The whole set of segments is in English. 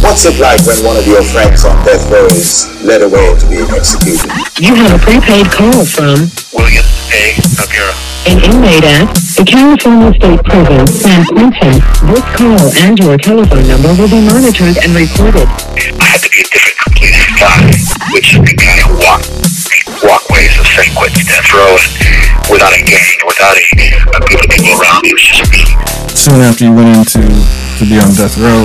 What's it like when one of your friends on death row is led away to be executed? You have a prepaid call from William A. Noguera. an inmate at the California State Prison, San Quentin. This call and your telephone number will be monitored and recorded. I had to be a different complete guy, which you can kind of of San Quentin death row and without a gang, without a, a group of people around me. It was just me. soon after you went into to be on death row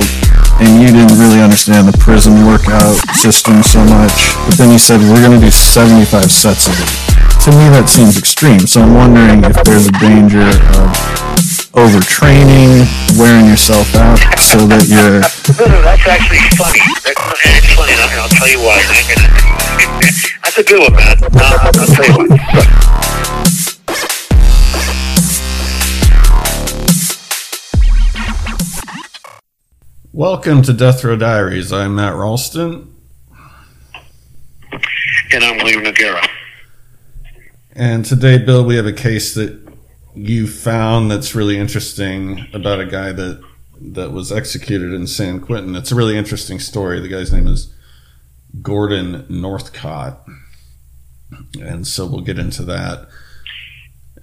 and you didn't really understand the prison workout system so much but then you said we're going to do 75 sets of it to me that seems extreme so i'm wondering if there's a danger of overtraining wearing yourself out so that you're No, no, that's actually funny. That, and it's funny, and I'll, tell you why. that's a good one, man. Uh, I'll tell you why. Welcome to death row diaries i'm matt ralston and I'm William Noguera. and today bill we have a case that you found that's really interesting about a guy that that was executed in San Quentin. It's a really interesting story. The guy's name is Gordon Northcott. And so we'll get into that.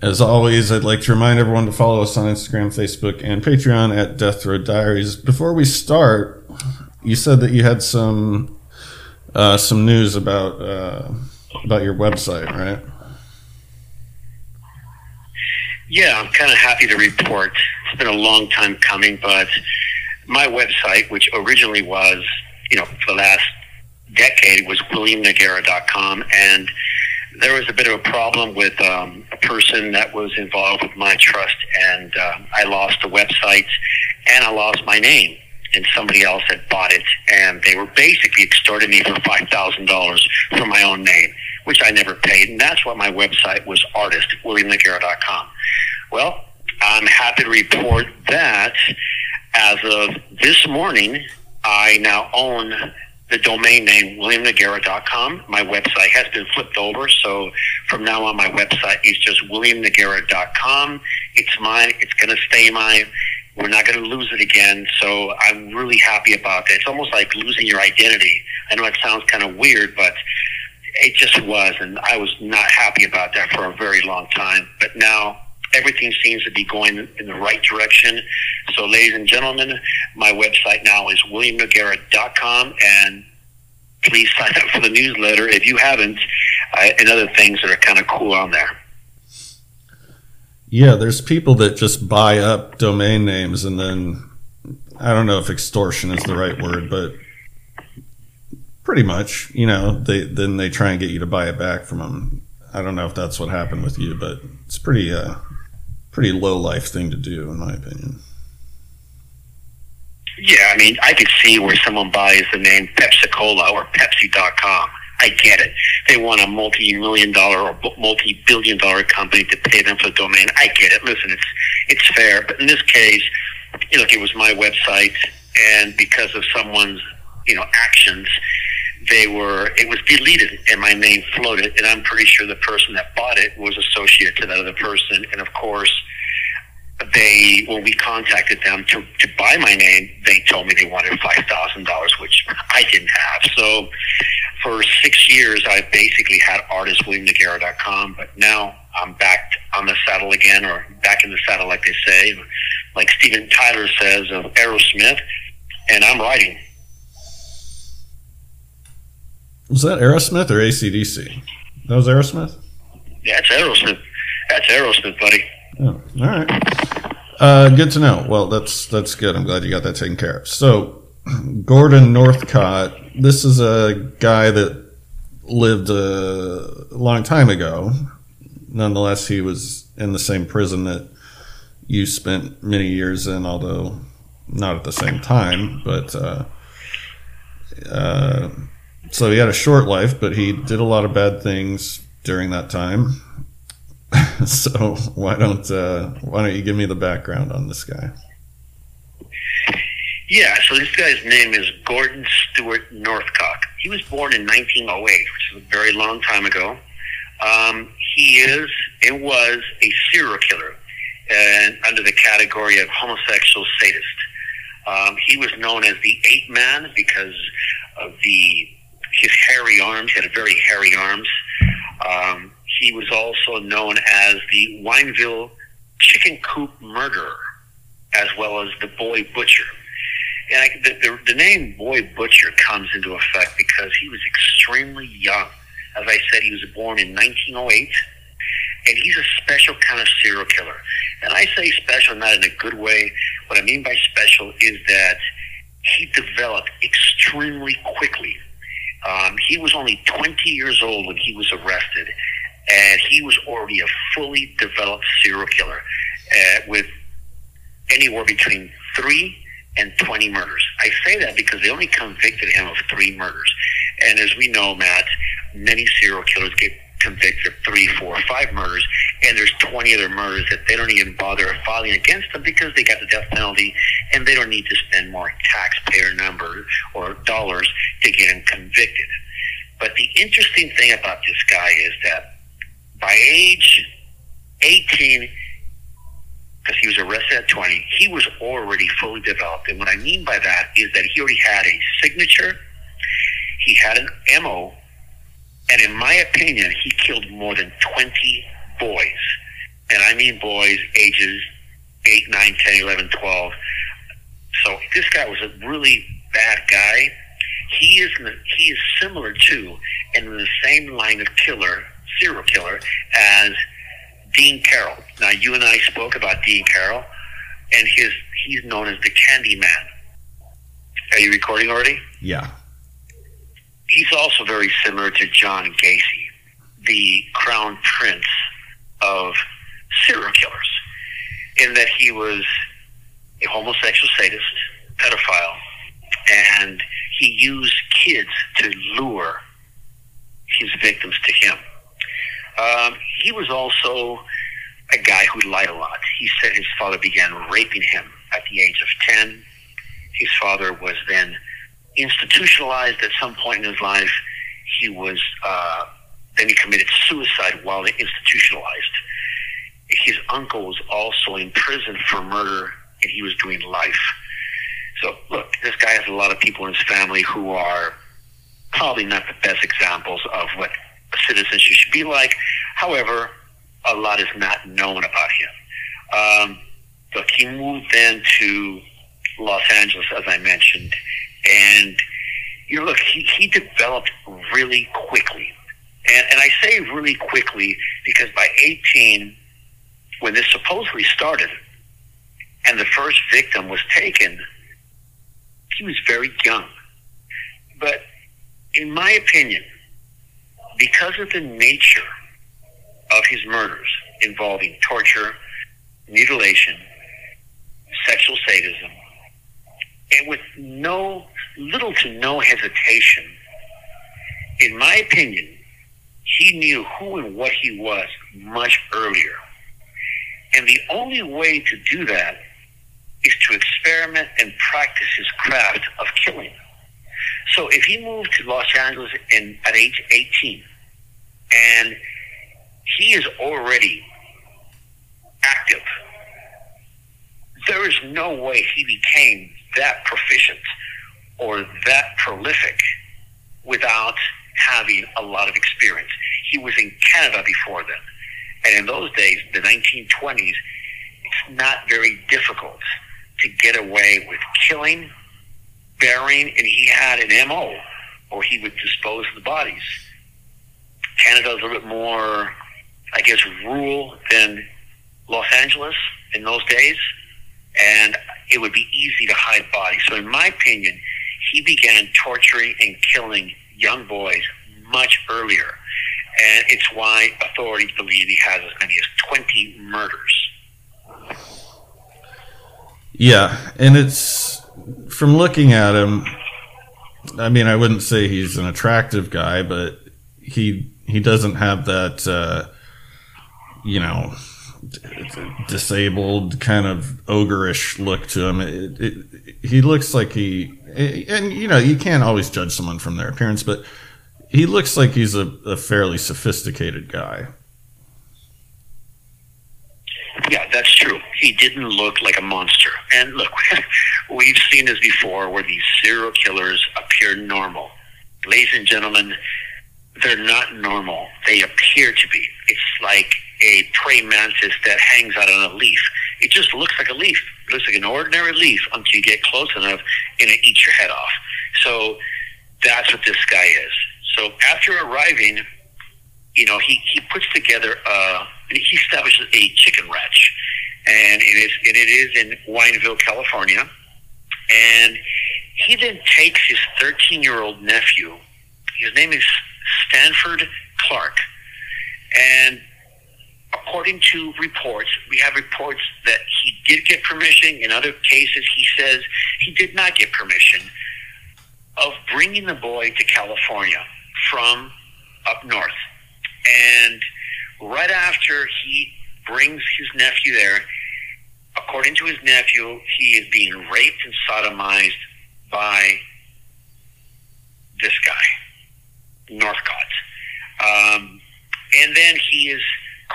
As always, I'd like to remind everyone to follow us on Instagram, Facebook, and Patreon at Death Row Diaries. Before we start, you said that you had some uh, some news about uh, about your website, right? Yeah, I'm kind of happy to report. It's been a long time coming, but my website, which originally was, you know, for the last decade, was williamnoguera.com, and there was a bit of a problem with um, a person that was involved with my trust, and uh, I lost the website, and I lost my name. And somebody else had bought it, and they were basically extorting me for five thousand dollars for my own name, which I never paid. And that's what my website was: artist williamnoguera.com. Well, I'm happy to report that as of this morning, I now own the domain name williamnoguera.com. My website has been flipped over, so from now on, my website is just williamnoguera.com. It's mine. It's going to stay mine. We're not going to lose it again. So I'm really happy about that. It's almost like losing your identity. I know it sounds kind of weird, but it just was, and I was not happy about that for a very long time. But now everything seems to be going in the right direction. So, ladies and gentlemen, my website now is williamnoguera.com, and please sign up for the newsletter if you haven't, uh, and other things that are kind of cool on there. Yeah, there's people that just buy up domain names and then I don't know if extortion is the right word, but pretty much, you know, they then they try and get you to buy it back from them. I don't know if that's what happened with you, but it's pretty uh pretty low life thing to do in my opinion. Yeah, I mean, I could see where someone buys the name Pepsi Cola or Pepsi.com. I get it. They want a multi-million dollar or multi-billion dollar company to pay them for the domain. I get it. Listen, it's it's fair, but in this case, you know, it was my website, and because of someone's you know actions, they were it was deleted and my name floated, and I'm pretty sure the person that bought it was associated to that other person, and of course they when we contacted them to, to buy my name, they told me they wanted five thousand dollars, which I didn't have. So for six years I basically had artistwilliamnoguera.com, but now I'm back on the saddle again or back in the saddle like they say, like Steven Tyler says of Aerosmith, and I'm writing. Was that Aerosmith or ACDC? That was Aerosmith? Yeah, it's Aerosmith. That's Aerosmith, buddy. Oh, all right. Uh, good to know. Well, that's that's good. I'm glad you got that taken care of. So, Gordon Northcott, this is a guy that lived a long time ago. Nonetheless, he was in the same prison that you spent many years in, although not at the same time. But uh, uh, so he had a short life, but he did a lot of bad things during that time. so why don't uh, why don't you give me the background on this guy? Yeah, so this guy's name is Gordon Stewart Northcott. He was born in 1908, which is a very long time ago. Um, he is, it was a serial killer and under the category of homosexual sadist. Um, he was known as the Ape Man because of the his hairy arms. He had very hairy arms. Um, he was also known as the Wineville Chicken Coop Murderer, as well as the Boy Butcher. And I, the, the, the name Boy Butcher comes into effect because he was extremely young. As I said, he was born in 1908, and he's a special kind of serial killer. And I say special not in a good way. What I mean by special is that he developed extremely quickly. Um, he was only 20 years old when he was arrested, and he was already a fully developed serial killer uh, with anywhere between three and 20 murders. I say that because they only convicted him of three murders. And as we know, Matt, many serial killers get convicted of three, four, five murders, and there's 20 other murders that they don't even bother filing against them because they got the death penalty and they don't need to spend more taxpayer number or dollars to get him convicted. But the interesting thing about this guy is that by age 18, because he was arrested at 20, he was already fully developed. And what I mean by that is that he already had a signature, he had an MO, and in my opinion, he killed more than 20 boys. And I mean boys ages 8, 9, 10, 11, 12. So this guy was a really bad guy. He is he is similar to and in the same line of killer, serial killer, as Dean Corll. Now you and I spoke about Dean Corll, and his he's known as the Candy Man. Are you recording already? Yeah. He's also very similar to John Gacy, the crown prince of serial killers, in that he was a homosexual sadist, pedophile, and he used kids to lure his victims to him. Um, he was also a guy who lied a lot. He said his father began raping him at the age of 10. His father was then institutionalized at some point in his life. He was, uh, then he committed suicide while institutionalized. His uncle was also in prison for murder and he was doing life. So, look, this guy has a lot of people in his family who are probably not the best examples of what a citizen should be like. However, a lot is not known about him. Um, look, he moved then to Los Angeles, as I mentioned, and you know, look, he, he developed really quickly. And, and I say really quickly because by 18, when this supposedly started, and the first victim was taken, he was very young. But in my opinion, because of the nature of his murders involving torture, mutilation, sexual sadism, and with no little to no hesitation, in my opinion, he knew who and what he was much earlier. And the only way to do that is to experiment and practice his craft of killing. So if he moved to Los Angeles in, at age 18 and he is already active, there is no way he became that proficient or that prolific without having a lot of experience. He was in Canada before then. And in those days, the 1920s, it's not very difficult to get away with killing, burying, and he had an MO or he would dispose of the bodies. Canada is a little bit more, I guess, rural than Los Angeles in those days, and it would be easy to hide bodies. So, in my opinion, he began torturing and killing young boys much earlier. And it's why authorities believe he has as many as 20 murders. Yeah, and it's from looking at him. I mean, I wouldn't say he's an attractive guy, but he he doesn't have that uh, you know disabled kind of ogreish look to him. It, it, he looks like he Eh, and you know you can't always judge someone from their appearance, but he looks like he's a, a fairly sophisticated guy. Yeah, that's true. He didn't look like a monster. And look, we've seen this before where these serial killers appear normal. Ladies and gentlemen, they're not normal. They appear to be. It's like a praying mantis that hangs out on a leaf. It just looks like a leaf. Looks like an ordinary leaf until you get close enough and it eats your head off. So that's what this guy is. So after arriving, you know, he, he puts together, uh, he establishes a chicken ranch. And it is, and it is in Wineville, California. And he then takes his 13 year old nephew, his name is Sanford Clark. And according to reports, we have reports that he did get permission. In other cases, he says he did not get permission of bringing the boy to California from up north. And right after he brings his nephew there, according to his nephew, he is being raped and sodomized by this guy, Northcott. Um, and then he is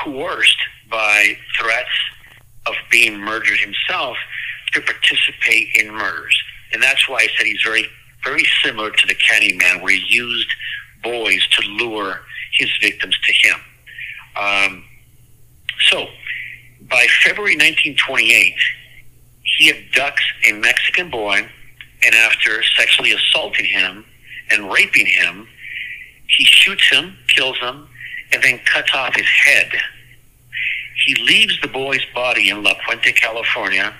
coerced by threats of being murdered himself to participate in murders. And that's why I said he's very, very similar to the Candyman, where he used boys to lure his victims to him. Um, so, by February 1928, he abducts a Mexican boy, and after sexually assaulting him and raping him, he shoots him, kills him, and then cuts off his head. He leaves the boy's body in La Puente, California,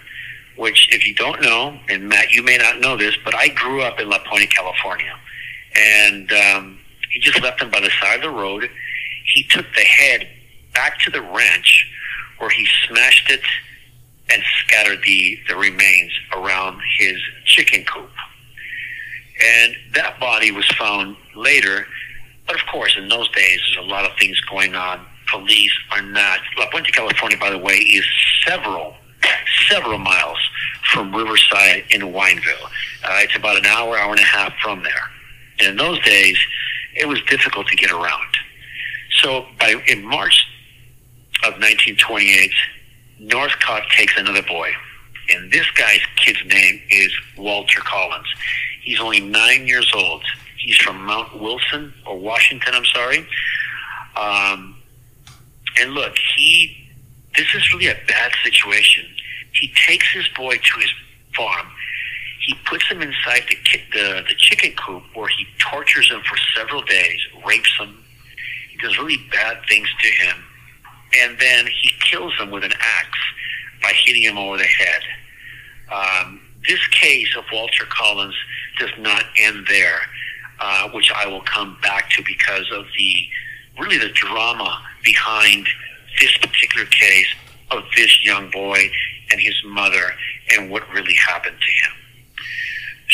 which, if you don't know, and Matt, you may not know this, but I grew up in La Puente, California. And um, he just left him by the side of the road. He took the head back to the ranch where he smashed it and scattered the, the remains around his chicken coop. And that body was found later. But of course, in those days, there's a lot of things going on. Police are not. La Puente, California, by the way, is several, several miles from Riverside in Wineville. Uh, it's about an hour, hour and a half from there. And in those days, it was difficult to get around. So by in March of 1928, Northcott takes another boy, and this guy's kid's name is Walter Collins. He's only nine years old. He's from Mount Wilson or Washington. I'm sorry. Um, and look, he this is really a bad situation. He takes his boy to his farm he puts him inside the, the, the chicken coop where he tortures him for several days, rapes him. He does really bad things to him. And then he kills him with an axe by hitting him over the head. Um, this case of Walter Collins does not end there, uh, which I will come back to because of the really the drama behind this particular case of this young boy and his mother and what really happened to him.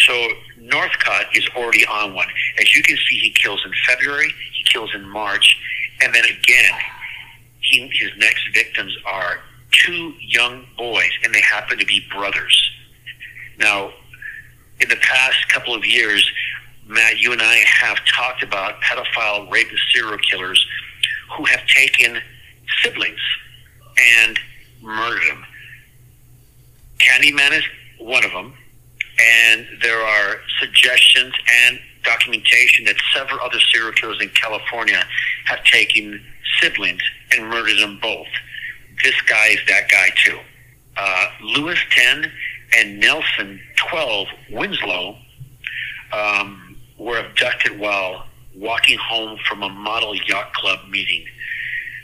So Northcott is already on one. As you can see, he kills in February, he kills in March, and then again, he, his next victims are two young boys, and they happen to be brothers. Now, in the past couple of years, Matt, you and I have talked about pedophile rapist serial killers who have taken siblings and murdered them. Candyman is one of them and there are suggestions and documentation that several other serial killers in California have taken siblings and murdered them both. This guy is that guy too. Uh, Lewis 10 and Nelson 12 Winslow um, were abducted while walking home from a model yacht club meeting.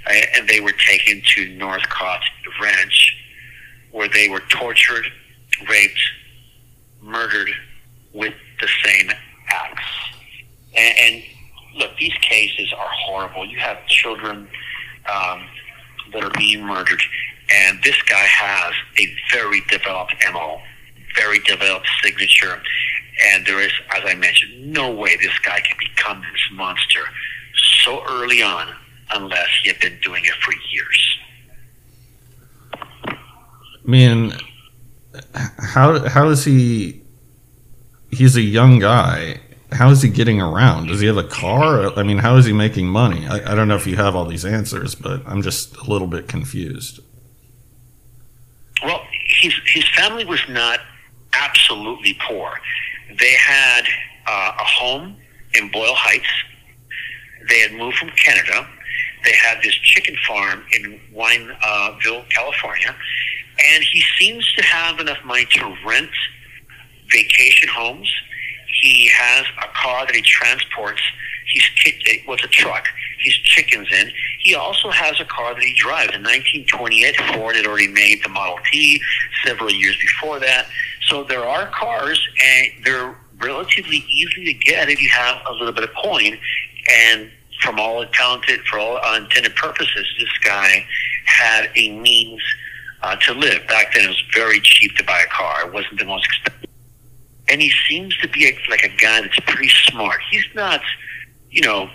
Uh, and they were taken to Northcott Ranch, where they were tortured, raped, murdered with the same axe. And, and look, these cases are horrible. You have children um, that are being murdered, and this guy has a very developed MO, very developed signature, and there is, as I mentioned, no way this guy can become this monster so early on unless he had been doing it for years. I mean, how how is he? He's a young guy. How is he getting around? Does he have a car? I mean, how is he making money? I, I don't know if you have all these answers, but I'm just a little bit confused. Well, his his family was not absolutely poor. They had uh, a home in Boyle Heights. They had moved from Canada. They had this chicken farm in Wineville, California, and he seems to have enough money to rent vacation homes. He has a car that he transports. He's it was a truck. He's chickens in. He also has a car that he drives. In 1928, Ford had already made the Model T. Several years before that, so there are cars, and they're relatively easy to get if you have a little bit of coin. And from all talented, for all intended purposes, this guy had a means uh, to live. Back then, it was very cheap to buy a car. It wasn't the most expensive. And he seems to be a, like a guy that's pretty smart. He's not, you know,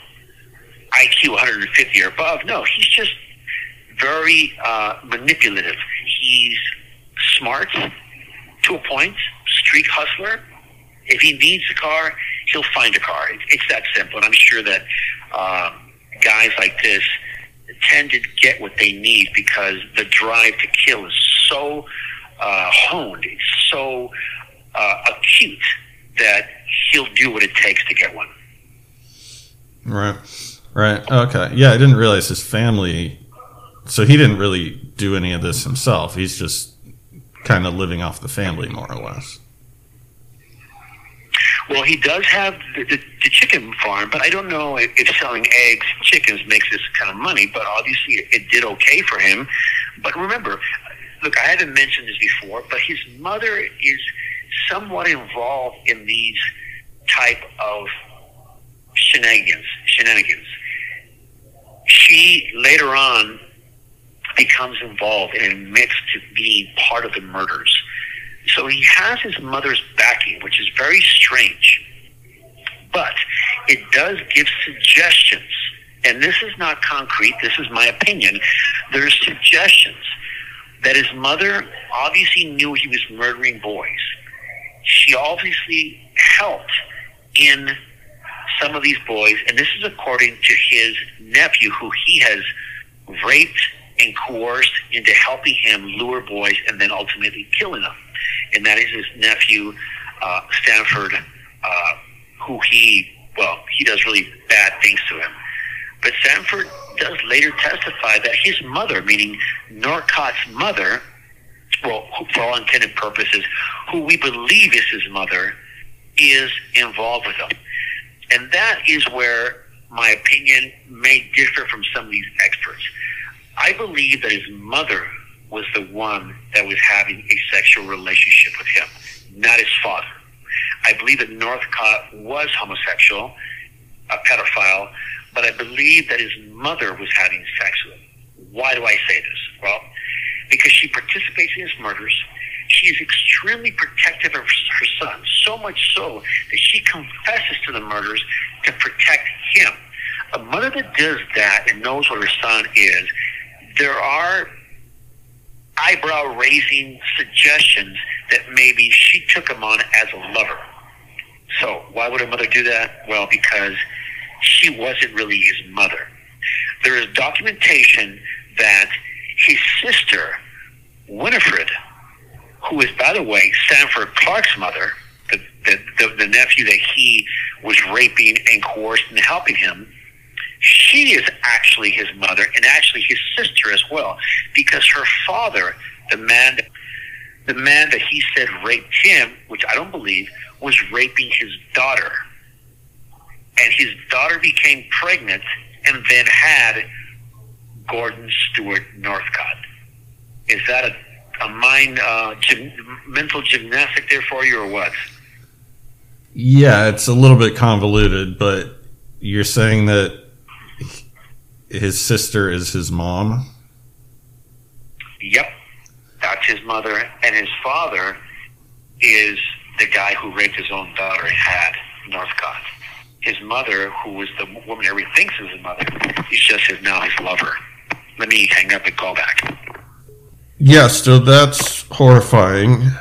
IQ 150 or above. No, he's just very uh, manipulative. He's smart to a point, street hustler. If he needs a car, he'll find a car. It's that simple. And I'm sure that um, guys like this tend to get what they need because the drive to kill is so uh, honed, it's so uh, acute that he'll do what it takes to get one. Right. Right. Okay. Yeah, I didn't realize his family. So he didn't really do any of this himself. He's just kind of living off the family, more or less. Well, he does have the, the, the chicken farm, but I don't know if, if selling eggs, and chickens makes this kind of money. But obviously, it, it did okay for him. But remember, look, I haven't mentioned this before, but his mother is somewhat involved in these type of shenanigans. Shenanigans. She later on becomes involved and admits to being part of the murders. So he has his mother's backing, which is very strange. But it does give suggestions. And this is not concrete, this is my opinion. There's suggestions that his mother obviously knew he was murdering boys. She obviously helped in some of these boys, and this is according to his nephew, who he has raped and coerced into helping him lure boys and then ultimately killing them and that is his nephew, uh, Sanford, uh, who he, well, he does really bad things to him. But Sanford does later testify that his mother, meaning Northcott's mother, well, for all intended purposes, who we believe is his mother, is involved with him. And that is where my opinion may differ from some of these experts. I believe that his mother was the one that was having a sexual relationship with him, not his father. I believe that Northcott was homosexual, a pedophile, but I believe that his mother was having sex with him. Why do I say this? Well, because she participates in his murders. She is extremely protective of her son, so much so that she confesses to the murders to protect him. A mother that does that and knows what her son is, there are eyebrow raising suggestions that maybe she took him on as a lover. So, why would a mother do that? Well, because she wasn't really his mother. There is documentation that his sister, Winifred, who is, by the way, Sanford Clark's mother, the, the, the, the nephew that he was raping and coerced and helping him, she is actually his mother and actually his sister as well, because her father, the man, the man that he said raped him, which I don't believe, was raping his daughter. and his daughter became pregnant and then had Gordon Stewart Northcott. Is that a, a mind, uh, gym, mental gymnastic there for you, or what? Yeah, it's a little bit convoluted, but you're saying that his sister is his mom? Yep, that's his mother, and his father is the guy who raped his own daughter and had Northcott. His mother, who was the woman everybody thinks is his mother, is just his now his lover. Let me hang up and call back. Yeah, so that's horrifying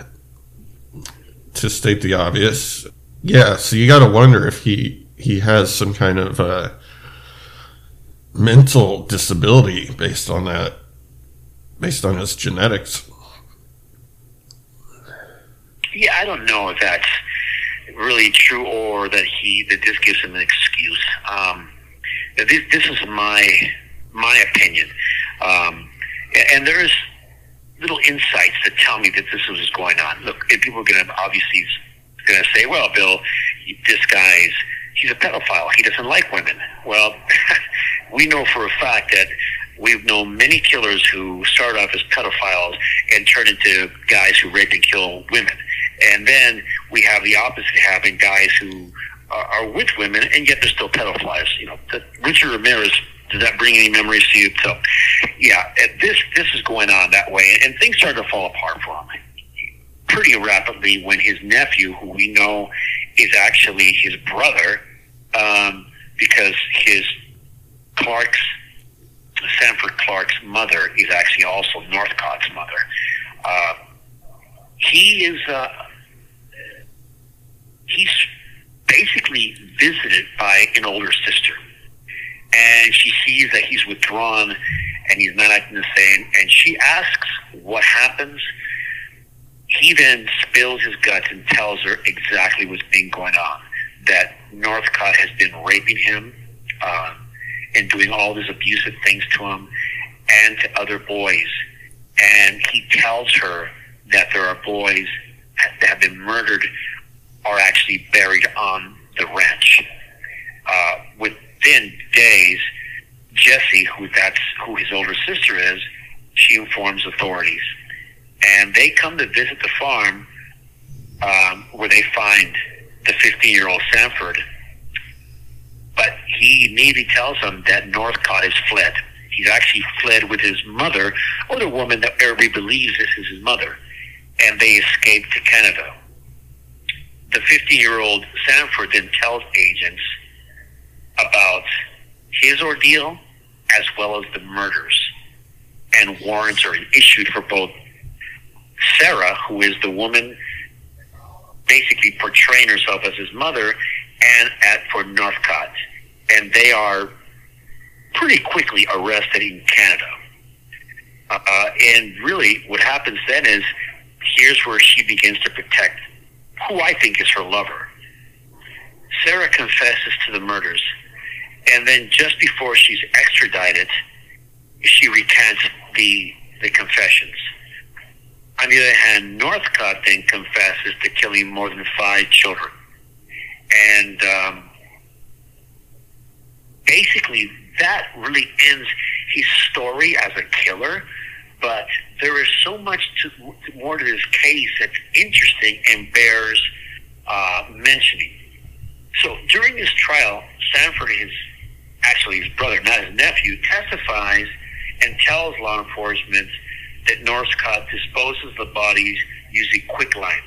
to state the obvious. Yeah, so you got to wonder if he he has some kind of uh, mental disability based on that, based on his genetics. Yeah, I don't know if that's really true or that he that this gives him an excuse. Um, this this is my my opinion, um, and there's little insights that tell me that this was going on. Look, people are going to obviously going to say, "Well, Bill, this guy's he's a pedophile. He doesn't like women." Well, we know for a fact that we've known many killers who start off as pedophiles and turn into guys who rape and kill women. And then we have the opposite having guys who are, with women and yet they're still pedophiles. You know, Richard Ramirez. Does that bring any memories to you? So, yeah, this this is going on that way, and things start to fall apart for him pretty rapidly when his nephew, who we know is actually his brother, um, because his Clark's Sanford Clark's mother is actually also Northcott's mother. Uh, he is uh, he's basically visited by an older sister, and she sees that he's withdrawn and he's not acting the same, and she asks what happens. He then spills his guts and tells her exactly what's been going on. That Northcott has been raping him uh, and doing all these abusive things to him and to other boys. And he tells her that there are boys that have been murdered or actually buried on the ranch. Uh, within days, Jesse, who that's who his older sister is, she informs authorities, and they come to visit the farm um, where they find the 15-year-old Sanford. But he immediately tells them that Northcott has fled. He's actually fled with his mother, or the woman that everybody believes this is his mother, and they escaped to Canada. The 15-year-old Sanford then tells agents about his ordeal as well as the murders. And warrants are issued for both Sarah, who is the woman basically portraying herself as his mother, and at for Northcott. And they are pretty quickly arrested in Canada. Uh, and really, what happens then is here's where she begins to protect who I think is her lover. Sarah confesses to the murders and then just before she's extradited, she recants the the confessions. On the other hand, Northcott then confesses to killing more than five children, and um, basically that really ends his story as a killer. But there is so much to, more to this case that's interesting and bears uh, mentioning. So during this trial, Sanford is actually his brother, not his nephew, testifies and tells law enforcement that Northcott disposes the bodies using quicklime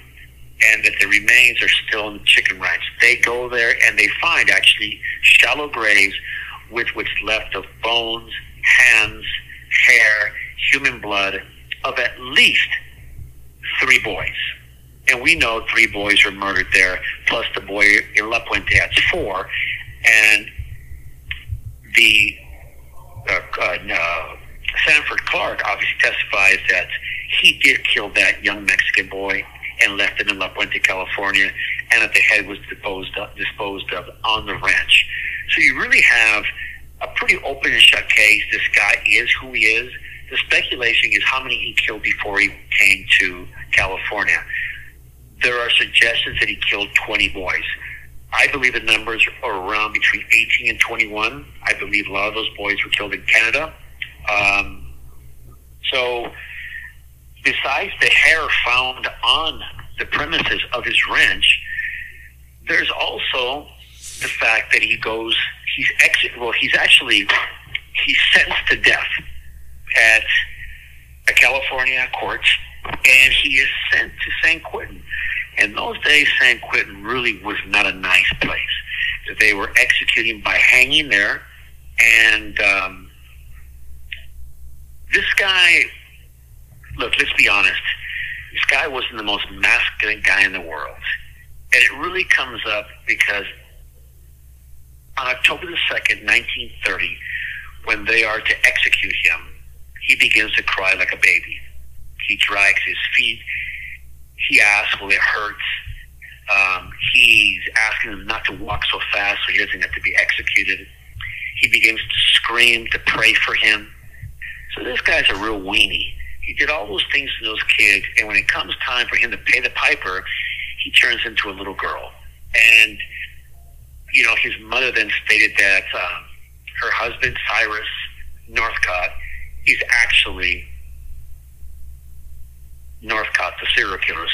and that the remains are still in the chicken ranch. They go there and they find actually shallow graves with what's left of bones, hands, hair, human blood of at least three boys. And we know three boys were murdered there, plus the boy in La Puente, that's four. And the uh, uh, Sanford Clark obviously testifies that he did kill that young Mexican boy and left him in La Puente, California, and that the head was disposed of, disposed of on the ranch. So you really have a pretty open and shut case. This guy is who he is. The speculation is how many he killed before he came to California. There are suggestions that he killed 20 boys. I believe the numbers are around between 18 and 21. I believe a lot of those boys were killed in Canada. Um, so, besides the hair found on the premises of his ranch, there's also the fact that he goes, he's exit, well, he's actually, he's sentenced to death at a California court, and he is sent to San Quentin. In those days, San Quentin really was not a nice place. They were executing by hanging there, and um, this guy, look, let's be honest, this guy wasn't the most masculine guy in the world. And it really comes up because on October the 2nd, 1930, when they are to execute him, he begins to cry like a baby. He drags his feet. He asks, Will it hurt? Um, he's asking them not to walk so fast so he doesn't have to be executed. He begins to scream to pray for him. So this guy's a real weenie. He did all those things to those kids, and when it comes time for him to pay the piper, he turns into a little girl. And, you know, his mother then stated that um, her husband, Cyrus Northcott, is actually Northcott, the serial killer's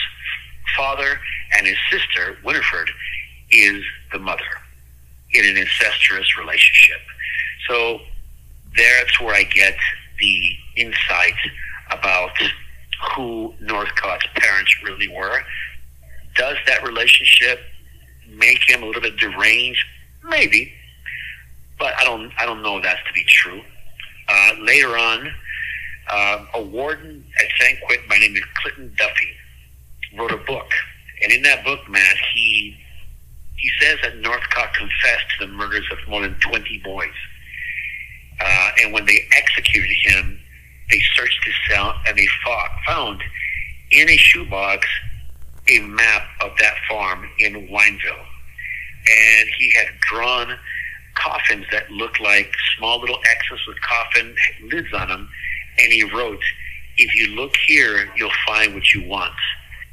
father, and his sister, Winifred, is the mother in an incestuous relationship. So that's where I get the insight about who Northcott's parents really were. Does that relationship make him a little bit deranged? Maybe, but I don't. I don't know that's to be true. Uh, later on, uh, a warden at San Quentin by the name of Clinton Duffy wrote a book, and in that book, Matt, he he says that Northcott confessed to the murders of more than twenty boys. Uh, and when they executed him, they searched his cell and they fought, found in a shoebox a map of that farm in Wineville. And he had drawn coffins that looked like small little X's with coffin lids on them. And he wrote, if you look here, you'll find what you want.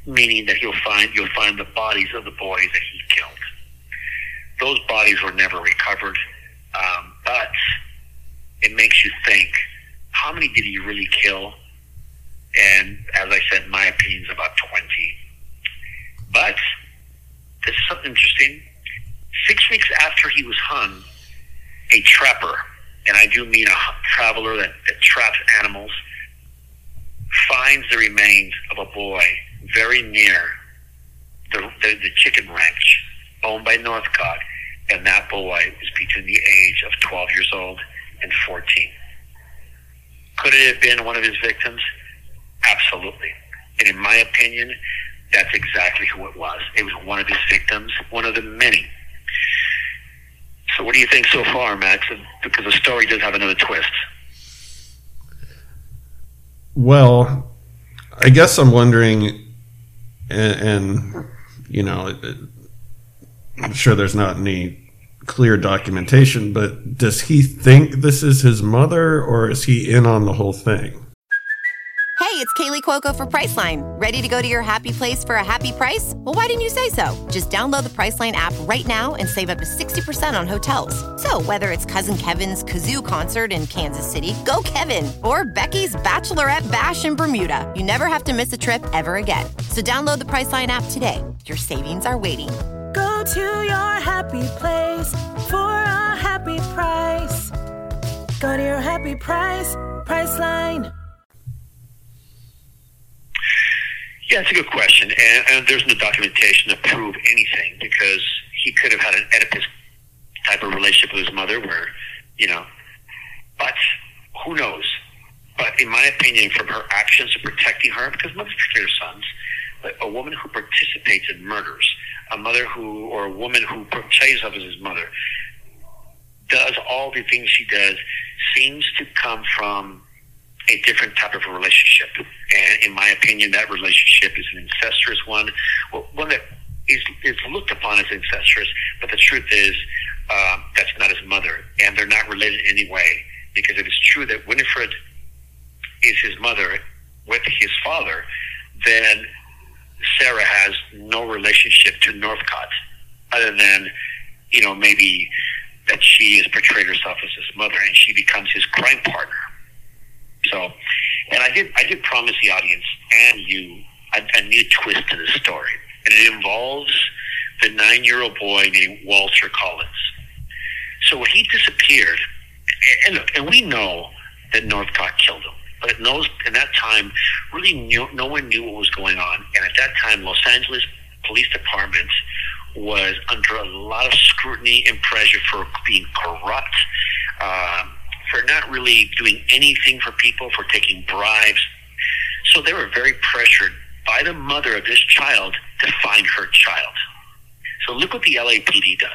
Meaning that you'll find, you'll find the bodies of the boys that he killed. Those bodies were never recovered. Makes you think, how many did he really kill? And as I said, my opinion is about 20. But this is something interesting. Six weeks after he was hung, a trapper, and I do mean a traveler that, that traps animals, finds the remains of a boy very near the, the, the chicken ranch owned by Northcott, and that boy was between the age of 12 years old and 14. Could it have been one of his victims? Absolutely. And in my opinion, that's exactly who it was. It was one of his victims, one of the many. So, what do you think so far, Max? Because the story does have another twist. Well, I guess I'm wondering, and, and you know, I'm sure there's not any clear documentation, but does he think this is his mother, or is he in on the whole thing? Hey, it's Kaley Cuoco for Priceline. Ready to go to your happy place for a happy price? Well, why didn't you say so? Just download the Priceline app right now and save up to 60% on hotels. So, whether it's Cousin Kevin's Kazoo concert in Kansas City, go Kevin, or Becky's Bachelorette Bash in Bermuda, you never have to miss a trip ever again. So, download the Priceline app today. Your savings are waiting. Go to your happy place for a happy price. Go to your happy price, Priceline. Yeah, it's a good question, and, and there's no documentation to prove anything because he could have had an Oedipus type of relationship with his mother, where you know, but who knows? But in my opinion, from her actions of protecting her, because mothers protect their sons, but a woman who participates in murders, a mother who, or a woman who portrays herself as his mother, does all the things she does, seems to come from a different type of a relationship. And in my opinion, that relationship is an incestuous one, one that is, is looked upon as incestuous, but the truth is uh, that's not his mother, and they're not related in any way. Because if it's true that Winifred is his mother with his father, then Sarah has no relationship to Northcott other than you know maybe that she has portrayed herself as his mother and she becomes his crime partner. So, and I did I did promise the audience and you a, a new twist to the story, and it involves the nine year old boy named Walter Collins. So when he disappeared, and look, and we know that Northcott killed him, but it knows in that time, really knew, no one knew what was going on. And at that time, Los Angeles Police Department was under a lot of scrutiny and pressure for being corrupt, uh, for not really doing anything for people, for taking bribes. So they were very pressured by the mother of this child to find her child. So look what the LAPD does.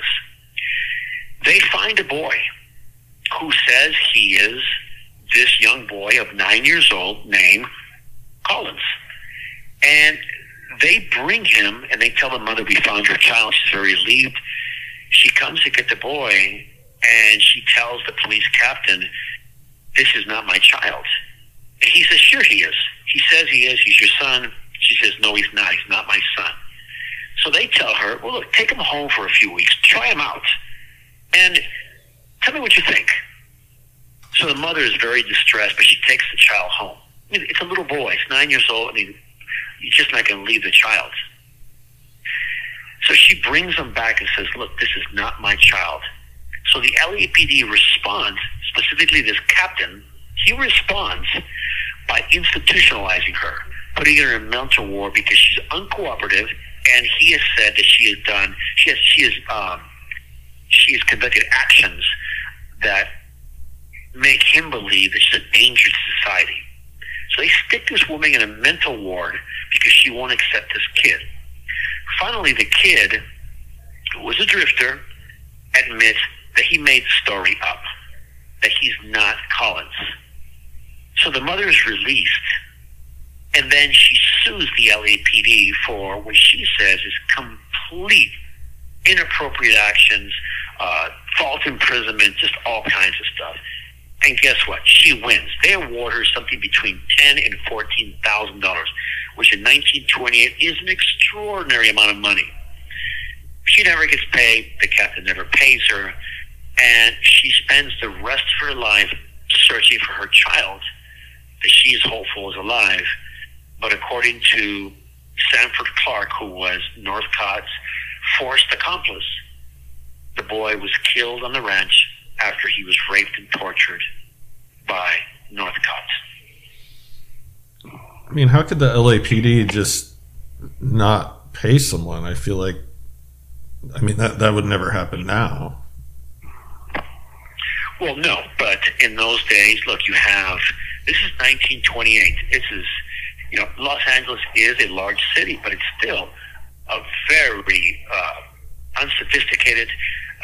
They find a boy who says he is this young boy of nine years old named Collins. And they bring him and they tell the mother, We found your child. She's very relieved. She comes to get the boy and she tells the police captain, This is not my child. And he says, Sure, he is. He says he is. He's your son. She says, No, he's not. He's not my son. So they tell her, Well, look, take him home for a few weeks. Try him out. And tell me what you think. So the mother is very distressed, but she takes the child home. It's a little boy. It's nine years old. I mean, you're just not going to leave the child. So she brings him back and says, Look, this is not my child. So the LAPD responds, specifically this captain, he responds by institutionalizing her, putting her in mental ward because she's uncooperative, and he has said that she has done, she has, she has, um, she has conducted actions that make him believe a danger to society. So they stick this woman in a mental ward because she won't accept this kid. Finally, the kid, who was a drifter, admits that he made the story up, that he's not Collins. So the mother is released, and then she sues the LAPD for what she says is complete inappropriate actions, uh, false imprisonment, just all kinds of stuff. And guess what? She wins. They award her something between ten and fourteen thousand dollars, which in 1928 is an extraordinary amount of money. She never gets paid. The captain never pays her, and she spends the rest of her life searching for her child that she is hopeful is alive. But according to Sanford Clark, who was Northcott's forced accomplice, the boy was killed on the ranch after he was raped and tortured by Northcott. I mean, how could the LAPD just not pay someone? I feel like, I mean, that that would never happen now. Well, no, but in those days, look, you have this is 1928. This is, you know, Los Angeles is a large city, but it's still a very uh, unsophisticated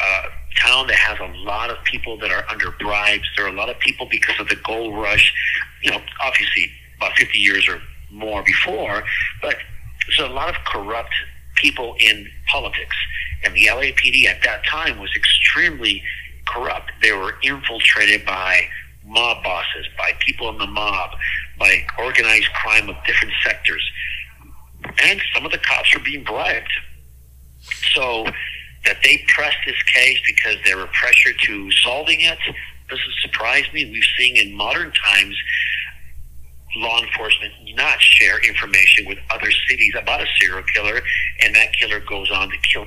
uh, town that has a lot of people that are under bribes. There are a lot of people because of the gold rush. You know, obviously about 50 years or more before, but there's a lot of corrupt people in politics, and the LAPD at that time was extremely corrupt. They were infiltrated by mob bosses, by people in the mob, by organized crime of different sectors. And some of the cops were being bribed. So that they pressed this case because they were pressured to solving it doesn't surprise me. We've seen in modern times law enforcement not share information with other cities about a serial killer, and that killer goes on to kill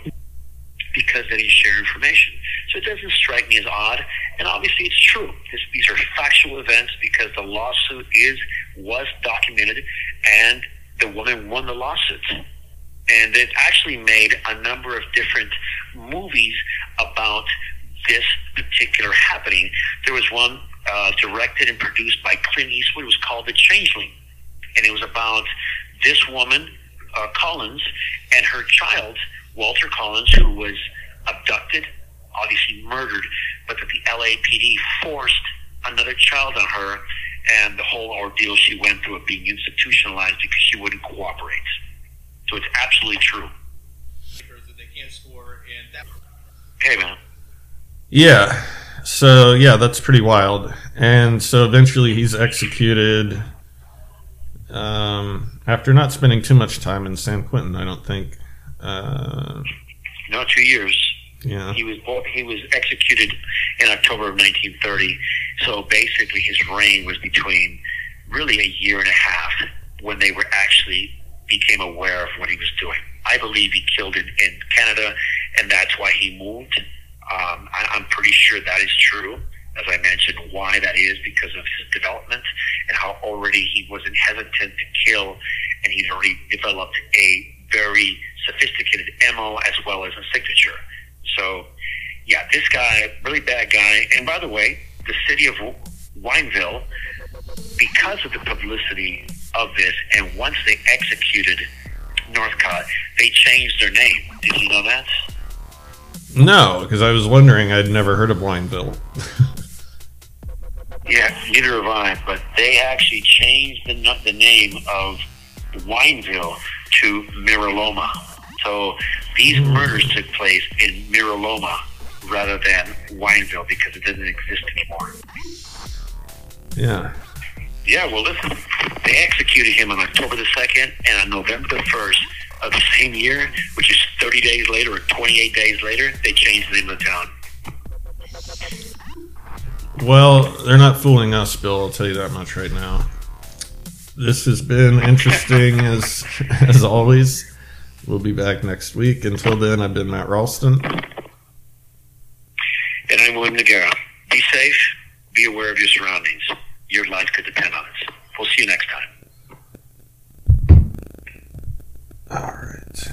because they didn't share information. So it doesn't strike me as odd, and obviously it's true. This, these are factual events because the lawsuit is was documented, and the woman won the lawsuit. And they've actually made a number of different movies about this particular happening. There was one uh, directed and produced by Clint Eastwood. It was called The Changeling, and it was about this woman, uh, Collins, and her child, Walter Collins, who was abducted, obviously murdered, but that the LAPD forced another child on her, and the whole ordeal she went through of being institutionalized because she wouldn't cooperate. So it's absolutely true. Hey, man. Yeah. So yeah, that's pretty wild. And so eventually he's executed um, after not spending too much time in San Quentin. I don't think. Uh, No, two years. Yeah. He was he was executed in October of 1930. So basically, his reign was between really a year and a half when they were actually became aware of what he was doing. I believe he killed in, in Canada, and that's why he moved. Um, I, I'm pretty sure that is true. As I mentioned, why that is because of his development and how already he wasn't hesitant to kill, and he's already developed a very sophisticated MO as well as a signature. So, yeah, this guy, really bad guy. And by the way, the city of Wineville, because of the publicity of this, and once they executed Northcott, they changed their name. Did you know that? No, because I was wondering. I'd never heard of Wineville. Yeah, neither have I. But they actually changed the the name of Wineville to Miraloma. So these hmm. murders took place in Miraloma rather than Wineville because it doesn't exist anymore. yeah. Yeah, well, listen, they executed him on October the 2nd and on November the 1st of the same year, which is 30 days later or 28 days later, they changed the name of the town. Well, they're not fooling us, Bill. I'll tell you that much right now. This has been interesting as as always. We'll be back next week. Until then, I've been Matt Ralston. And I'm William Noguera. Be safe, be aware of your surroundings your life could depend on it. We'll see you next time. All right.